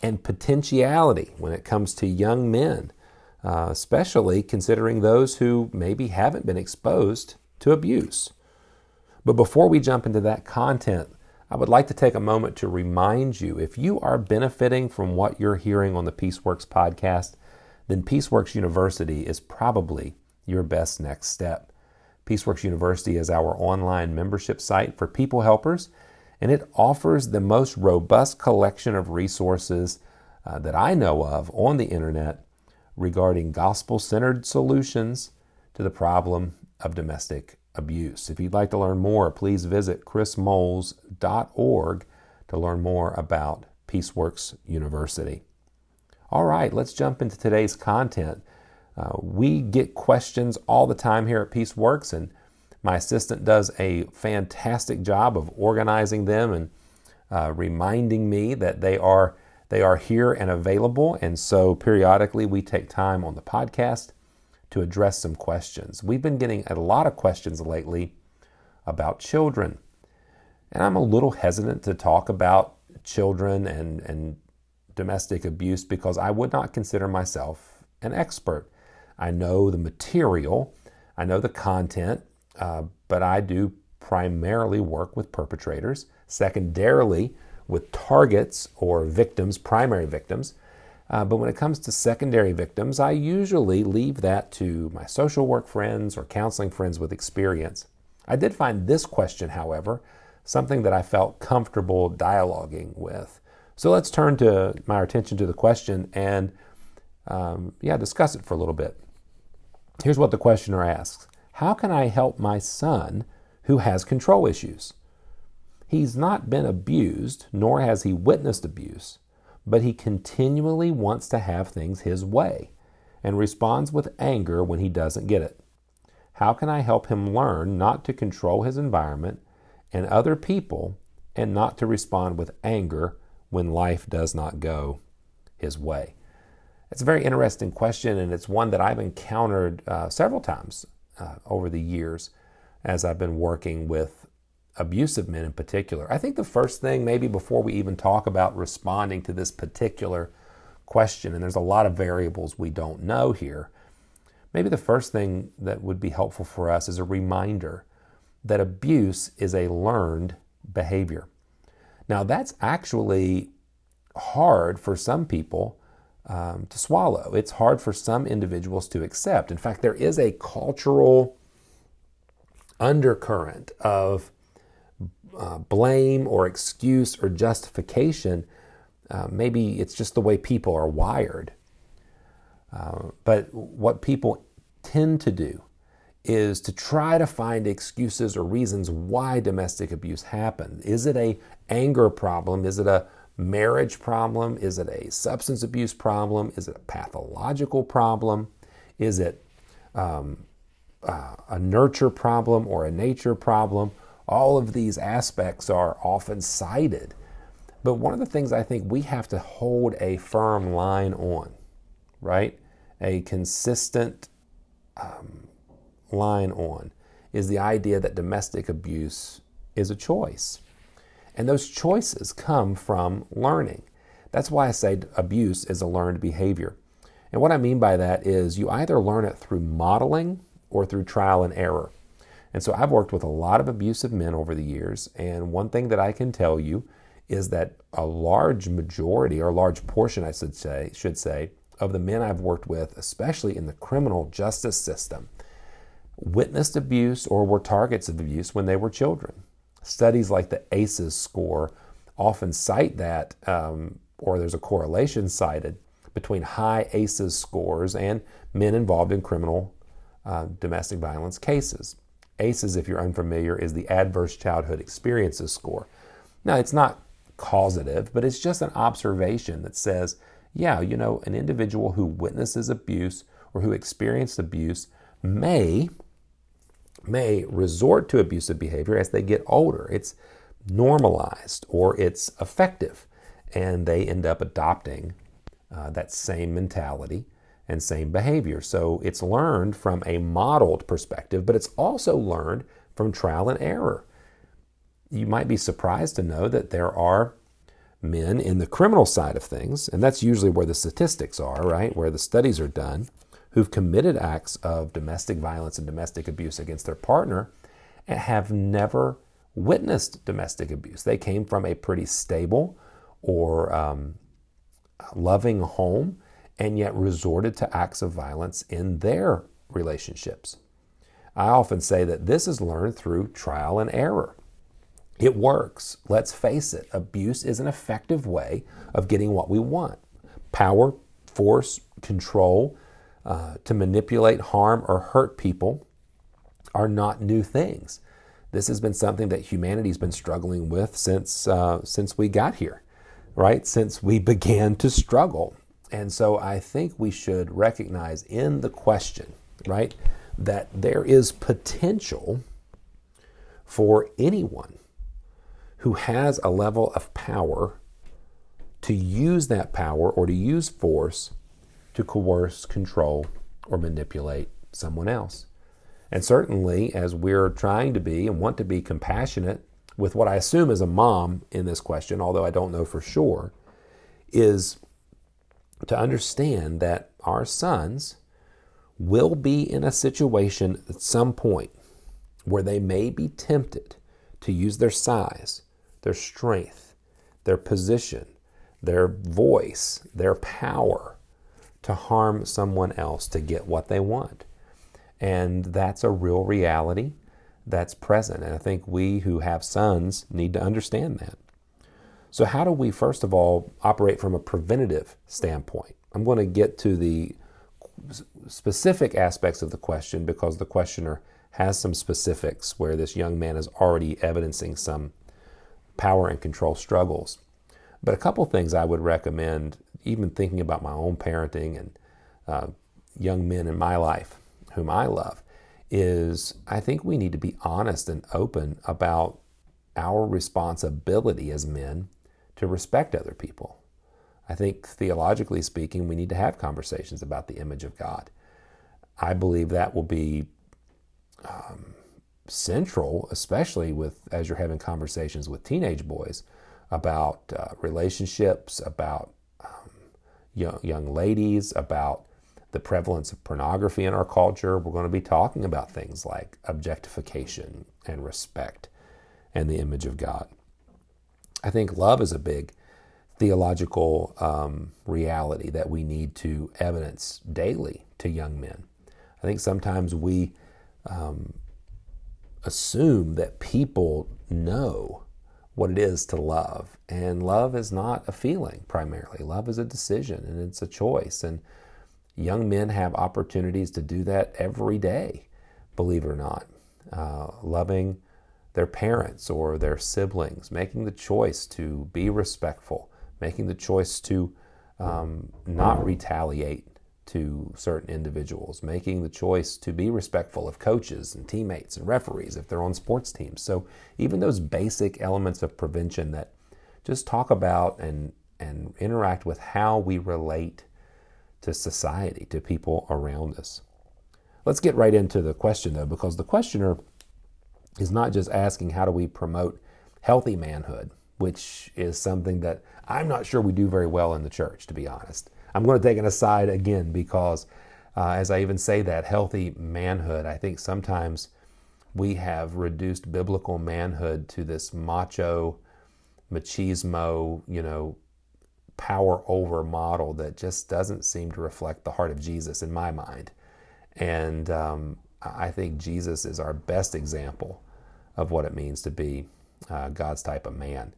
and potentiality when it comes to young men, uh, especially considering those who maybe haven't been exposed to abuse. But before we jump into that content, I would like to take a moment to remind you if you are benefiting from what you're hearing on the Peaceworks podcast, then Peaceworks University is probably your best next step. Peaceworks University is our online membership site for people helpers and it offers the most robust collection of resources uh, that I know of on the internet regarding gospel centered solutions to the problem of domestic abuse. If you'd like to learn more, please visit chrismoles.org to learn more about Peaceworks University. All right, let's jump into today's content. Uh, we get questions all the time here at Peaceworks, and my assistant does a fantastic job of organizing them and uh, reminding me that they are they are here and available. And so periodically we take time on the podcast to address some questions. We've been getting a lot of questions lately about children. And I'm a little hesitant to talk about children and, and domestic abuse because I would not consider myself an expert. I know the material, I know the content, uh, but I do primarily work with perpetrators, secondarily with targets or victims, primary victims. Uh, but when it comes to secondary victims, I usually leave that to my social work friends or counseling friends with experience. I did find this question, however, something that I felt comfortable dialoguing with. So let's turn to my attention to the question and um, yeah, discuss it for a little bit. Here's what the questioner asks how can I help my son who has control issues? He's not been abused, nor has he witnessed abuse, but he continually wants to have things his way and responds with anger when he doesn't get it. How can I help him learn not to control his environment and other people and not to respond with anger when life does not go his way? It's a very interesting question, and it's one that I've encountered uh, several times uh, over the years as I've been working with abusive men in particular. I think the first thing, maybe before we even talk about responding to this particular question, and there's a lot of variables we don't know here, maybe the first thing that would be helpful for us is a reminder that abuse is a learned behavior. Now, that's actually hard for some people um, to swallow. It's hard for some individuals to accept. In fact, there is a cultural undercurrent of uh, blame or excuse or justification. Uh, maybe it's just the way people are wired. Uh, but what people tend to do is to try to find excuses or reasons why domestic abuse happened. Is it a anger problem? Is it a marriage problem? Is it a substance abuse problem? Is it a pathological problem? Is it um, uh, a nurture problem or a nature problem? All of these aspects are often cited. But one of the things I think we have to hold a firm line on, right? A consistent um, line on, is the idea that domestic abuse is a choice. And those choices come from learning. That's why I say abuse is a learned behavior. And what I mean by that is you either learn it through modeling or through trial and error. And so I've worked with a lot of abusive men over the years, and one thing that I can tell you is that a large majority or a large portion I should say should say of the men I've worked with, especially in the criminal justice system, witnessed abuse or were targets of abuse when they were children. Studies like the ACEs score often cite that, um, or there's a correlation cited between high ACEs scores and men involved in criminal uh, domestic violence cases. ACEs, if you're unfamiliar, is the Adverse Childhood Experiences score. Now, it's not causative, but it's just an observation that says yeah, you know, an individual who witnesses abuse or who experienced abuse may may resort to abusive behavior as they get older. It's normalized or it's effective, and they end up adopting uh, that same mentality and same behavior. So it's learned from a modeled perspective, but it's also learned from trial and error. You might be surprised to know that there are men in the criminal side of things, and that's usually where the statistics are, right? Where the studies are done, who've committed acts of domestic violence and domestic abuse against their partner and have never witnessed domestic abuse. They came from a pretty stable or um, loving home and yet resorted to acts of violence in their relationships. I often say that this is learned through trial and error. It works. Let's face it. Abuse is an effective way of getting what we want. Power, force, control uh, to manipulate, harm, or hurt people are not new things. This has been something that humanity's been struggling with since uh, since we got here, right? Since we began to struggle. And so I think we should recognize in the question, right, that there is potential for anyone who has a level of power to use that power or to use force to coerce, control, or manipulate someone else. And certainly, as we're trying to be and want to be compassionate with what I assume is a mom in this question, although I don't know for sure, is to understand that our sons will be in a situation at some point where they may be tempted to use their size, their strength, their position, their voice, their power to harm someone else to get what they want. And that's a real reality that's present. And I think we who have sons need to understand that. So, how do we, first of all, operate from a preventative standpoint? I'm going to get to the specific aspects of the question because the questioner has some specifics where this young man is already evidencing some power and control struggles. But a couple things I would recommend, even thinking about my own parenting and uh, young men in my life whom I love, is I think we need to be honest and open about our responsibility as men to respect other people. I think theologically speaking, we need to have conversations about the image of God. I believe that will be um, central, especially with as you're having conversations with teenage boys about uh, relationships, about um, young, young ladies, about the prevalence of pornography in our culture. We're going to be talking about things like objectification and respect and the image of God. I think love is a big theological um, reality that we need to evidence daily to young men. I think sometimes we um, assume that people know what it is to love. And love is not a feeling primarily, love is a decision and it's a choice. And young men have opportunities to do that every day, believe it or not. Uh, loving their parents or their siblings, making the choice to be respectful, making the choice to um, not retaliate to certain individuals, making the choice to be respectful of coaches and teammates and referees if they're on sports teams. So even those basic elements of prevention that just talk about and and interact with how we relate to society, to people around us. Let's get right into the question though, because the questioner is not just asking how do we promote healthy manhood, which is something that I'm not sure we do very well in the church, to be honest. I'm going to take an aside again because, uh, as I even say that, healthy manhood, I think sometimes we have reduced biblical manhood to this macho, machismo, you know, power over model that just doesn't seem to reflect the heart of Jesus in my mind. And um, I think Jesus is our best example of what it means to be uh, God's type of man.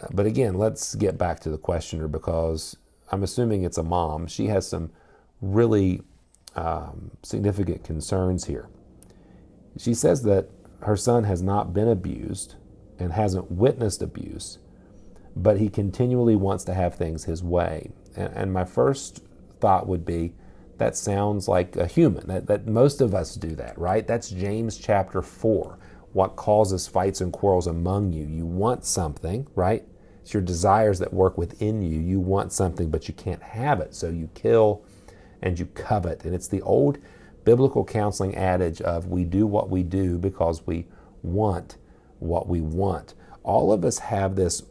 Uh, but again, let's get back to the questioner because I'm assuming it's a mom. She has some really um, significant concerns here. She says that her son has not been abused and hasn't witnessed abuse, but he continually wants to have things his way. And, and my first thought would be that sounds like a human, that, that most of us do that, right? That's James chapter 4. What causes fights and quarrels among you? You want something, right? It's your desires that work within you. You want something, but you can't have it. So you kill and you covet. And it's the old biblical counseling adage of we do what we do because we want what we want. All of us have this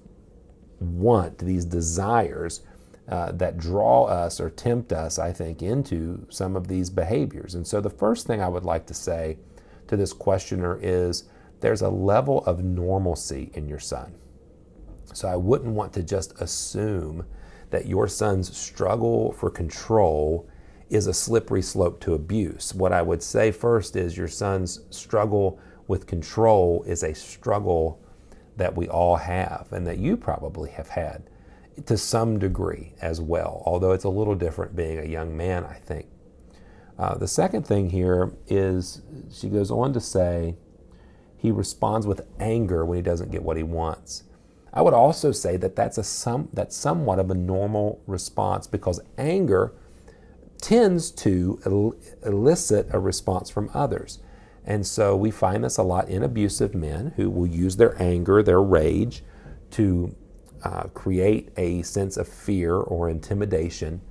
want, these desires uh, that draw us or tempt us, I think, into some of these behaviors. And so the first thing I would like to say to this questioner is there's a level of normalcy in your son. So I wouldn't want to just assume that your son's struggle for control is a slippery slope to abuse. What I would say first is your son's struggle with control is a struggle that we all have and that you probably have had to some degree as well, although it's a little different being a young man, I think. Uh, the second thing here is she goes on to say he responds with anger when he doesn't get what he wants. I would also say that that's a some that's somewhat of a normal response because anger tends to el- elicit a response from others. And so we find this a lot in abusive men who will use their anger, their rage, to uh, create a sense of fear or intimidation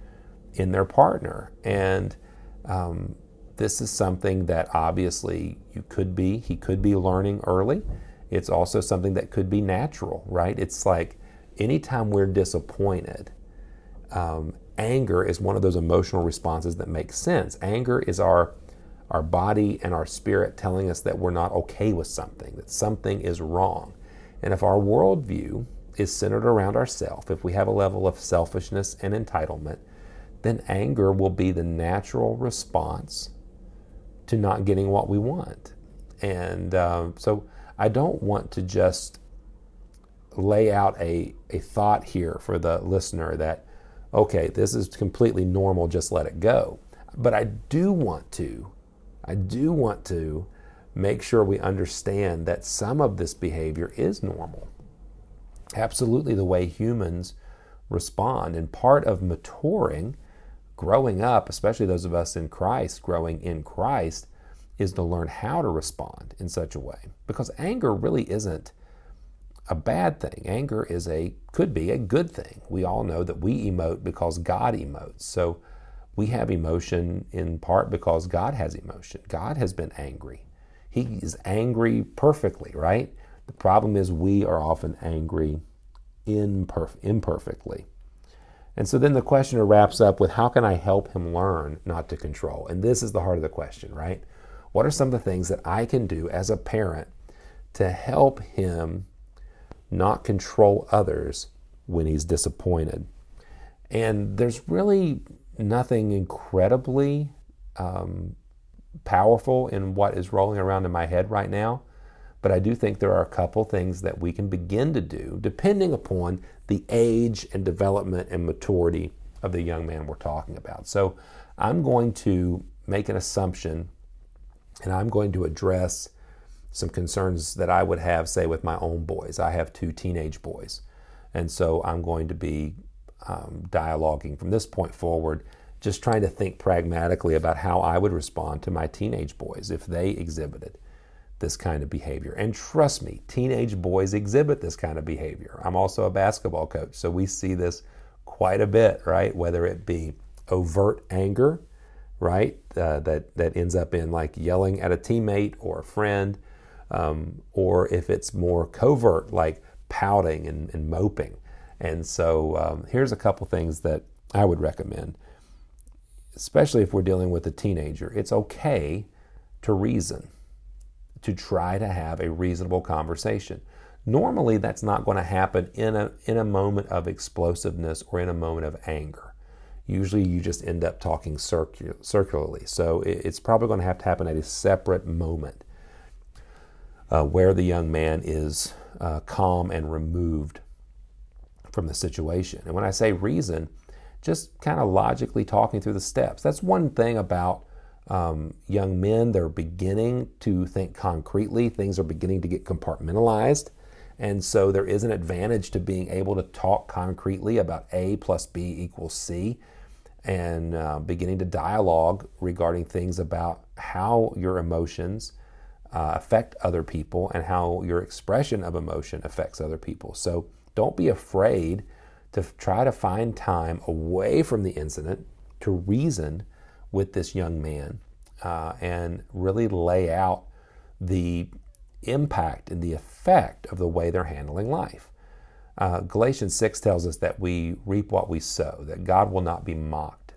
in their partner. And um, this is something that obviously you could be, he could be learning early. It's also something that could be natural, right? It's like anytime we're disappointed, um, anger is one of those emotional responses that makes sense. Anger is our our body and our spirit telling us that we're not okay with something, that something is wrong. And if our worldview is centered around ourself, if we have a level of selfishness and entitlement, then anger will be the natural response to not getting what we want. And um, so I don't want to just lay out a, a thought here for the listener that, okay, this is completely normal, just let it go. But I do want to, I do want to make sure we understand that some of this behavior is normal. Absolutely the way humans respond. And part of maturing, growing up, especially those of us in Christ, growing in Christ, is to learn how to respond in such a way. Because anger really isn't a bad thing. Anger is a could be a good thing. We all know that we emote because God emotes. So we have emotion in part because God has emotion. God has been angry. He is angry perfectly, right? The problem is we are often angry imperf- imperfectly. And so then the questioner wraps up with how can I help him learn not to control? And this is the heart of the question, right? What are some of the things that I can do as a parent to help him not control others when he's disappointed? And there's really nothing incredibly um, powerful in what is rolling around in my head right now. But I do think there are a couple things that we can begin to do depending upon the age and development and maturity of the young man we're talking about. So I'm going to make an assumption and I'm going to address some concerns that I would have, say, with my own boys. I have two teenage boys. And so I'm going to be um, dialoguing from this point forward, just trying to think pragmatically about how I would respond to my teenage boys if they exhibited this kind of behavior. And trust me, teenage boys exhibit this kind of behavior. I'm also a basketball coach, so we see this quite a bit, right? Whether it be overt anger, right, uh, that that ends up in like yelling at a teammate or a friend, um, or if it's more covert, like pouting and, and moping. And so um, here's a couple things that I would recommend, especially if we're dealing with a teenager. It's okay to reason to try to have a reasonable conversation. Normally, that's not going to happen in a, in a moment of explosiveness or in a moment of anger. Usually, you just end up talking circu- circularly. So, it, it's probably going to have to happen at a separate moment uh, where the young man is uh, calm and removed from the situation. And when I say reason, just kind of logically talking through the steps. That's one thing about um, young men, they're beginning to think concretely. Things are beginning to get compartmentalized. And so there is an advantage to being able to talk concretely about A plus B equals C and uh, beginning to dialogue regarding things about how your emotions uh, affect other people and how your expression of emotion affects other people. So don't be afraid to try to find time away from the incident to reason with this young man uh, and really lay out the impact and the effect of the way they're handling life. Uh, Galatians 6 tells us that we reap what we sow, that God will not be mocked.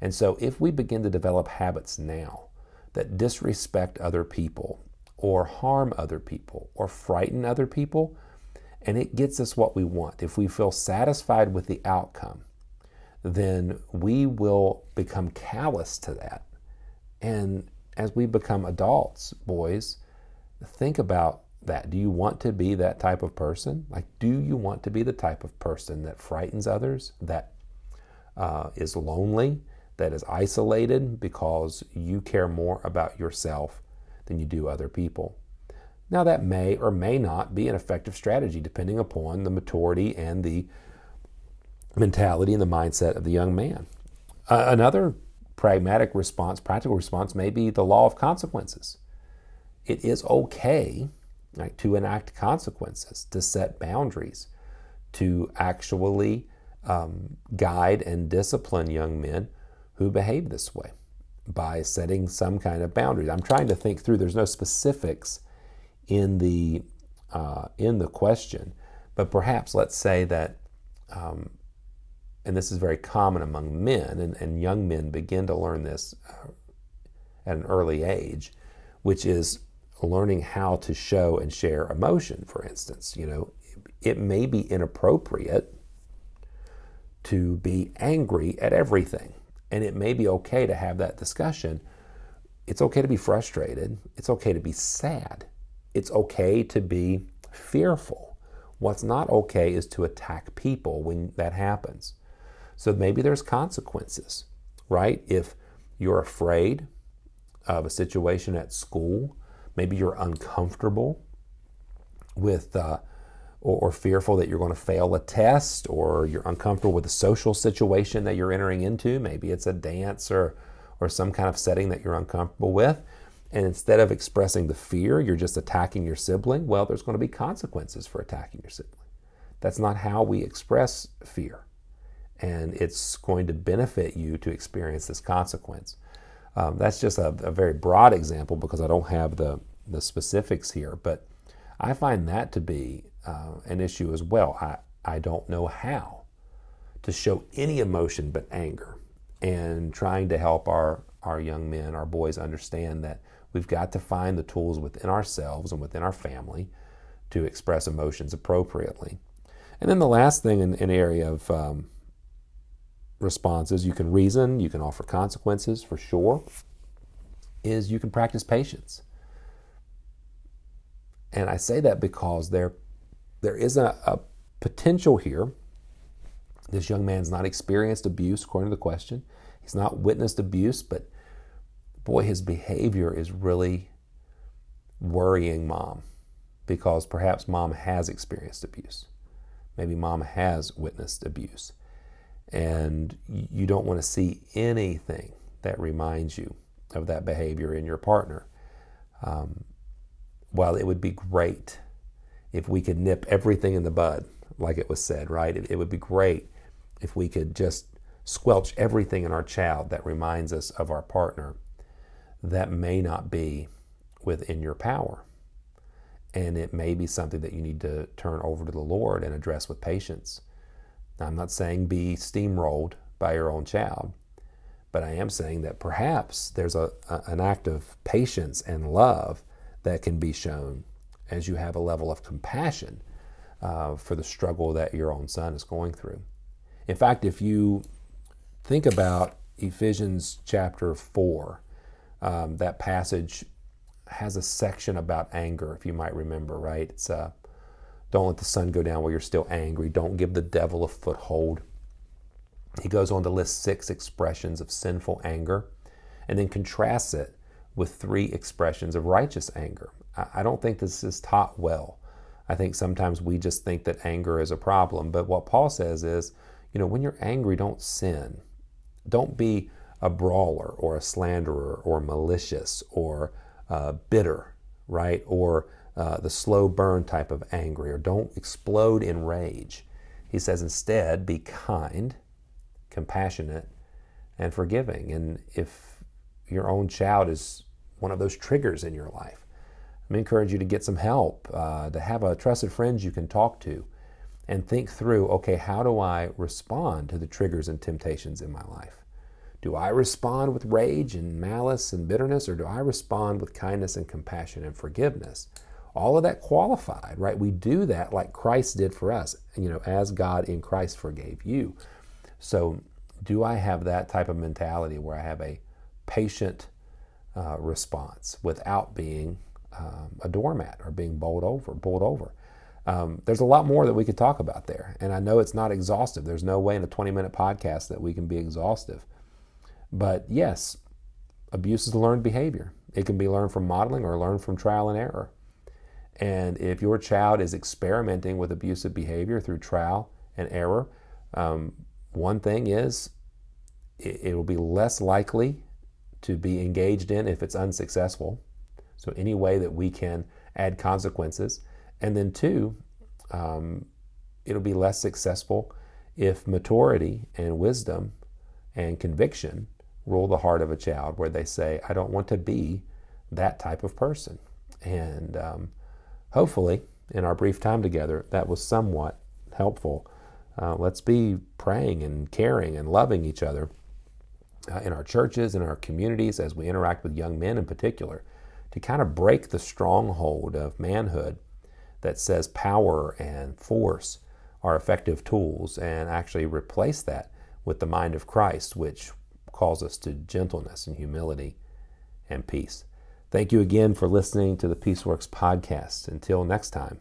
And so if we begin to develop habits now that disrespect other people or harm other people or frighten other people, and it gets us what we want, if we feel satisfied with the outcome, then we will become callous to that. And as we become adults, boys, think about that. Do you want to be that type of person? Like, do you want to be the type of person that frightens others, that uh, is lonely, that is isolated because you care more about yourself than you do other people? Now, that may or may not be an effective strategy depending upon the maturity and the mentality and the mindset of the young man. Uh, another pragmatic response, practical response, may be the law of consequences it is okay right, to enact consequences, to set boundaries, to actually um, guide and discipline young men who behave this way by setting some kind of boundaries. I'm trying to think through. There's no specifics in the uh, in the question, but perhaps let's say that, um, and this is very common among men, and, and young men begin to learn this uh, at an early age, which is learning how to show and share emotion, for instance. You know, it may be inappropriate to be angry at everything, and it may be okay to have that discussion. It's okay to be frustrated, it's okay to be sad, it's okay to be fearful. What's not okay is to attack people when that happens. So maybe there's consequences, right? If you're afraid of a situation at school Maybe you're uncomfortable with uh, or, or, fearful that you're going to fail a test, or you're uncomfortable with the social situation that you're entering into. Maybe it's a dance or or some kind of setting that you're uncomfortable with. And instead of expressing the fear, you're just attacking your sibling. Well, there's going to be consequences for attacking your sibling. That's not how we express fear. And it's going to benefit you to experience this consequence. Um, that's just a, a, very broad example because I don't have the, the specifics here, but I find that to be uh, an issue as well. I, I don't know how to show any emotion but anger and trying to help our, our young men, our boys understand that we've got to find the tools within ourselves and within our family to express emotions appropriately. And then the last thing in, an area of um, responses you can reason, you can offer consequences for sure, is you can practice patience. And I say that because there, there is a, a potential here. This young man's not experienced abuse, according to the question. He's not witnessed abuse, but boy, his behavior is really worrying mom because perhaps mom has experienced abuse. Maybe mom has witnessed abuse. And you don't want to see anything that reminds you of that behavior in your partner. Um, while it would be great if we could nip everything in the bud, like it was said, right? It, it would be great if we could just squelch everything in our child that reminds us of our partner. That may not be within your power. And it may be something that you need to turn over to the Lord and address with patience. Now, I'm not saying be steamrolled by your own child, but I am saying that perhaps there's a, a, an act of patience and love that can be shown as you have a level of compassion uh, for the struggle that your own son is going through. In fact, if you think about Ephesians chapter 4, um, that passage has a section about anger, if you might remember, right? It's uh, don't let the sun go down while you're still angry. Don't give the devil a foothold. He goes on to list six expressions of sinful anger and then contrasts it with three expressions of righteous anger. I don't think this is taught well. I think sometimes we just think that anger is a problem. But what Paul says is, you know, when you're angry, don't sin. Don't be a brawler or a slanderer or malicious or uh, bitter, right? Or uh, the slow burn type of angry, or don't explode in rage. He says instead, be kind, compassionate, and forgiving. And if your own child is one of those triggers in your life, I encourage you to get some help, uh, to have a trusted friend you can talk to, and think through okay, how do I respond to the triggers and temptations in my life? Do I respond with rage and malice and bitterness, or do I respond with kindness and compassion and forgiveness? All of that qualified, right? We do that like Christ did for us, you know, as God in Christ forgave you. So, do I have that type of mentality where I have a patient uh, response without being um, a doormat or being bowled over, bowled over? Um, there's a lot more that we could talk about there, and I know it's not exhaustive. There's no way in a 20 minute podcast that we can be exhaustive. But yes, abuse is a learned behavior. It can be learned from modeling or learned from trial and error. And if your child is experimenting with abusive behavior through trial and error, um, one thing is it, it will be less likely to be engaged in if it's unsuccessful. So, any way that we can add consequences. And then, two, um, it'll be less successful if maturity and wisdom and conviction rule the heart of a child, where they say, I don't want to be that type of person. And um, hopefully, in our brief time together, that was somewhat helpful. Uh, let's be praying and caring and loving each other uh, in our churches, in our communities, as we interact with young men in particular, to kind of break the stronghold of manhood that says power and force are effective tools and actually replace that with the mind of Christ, which calls us to gentleness and humility and peace. Thank you again for listening to the Peaceworks podcast. Until next time,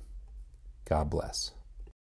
God bless.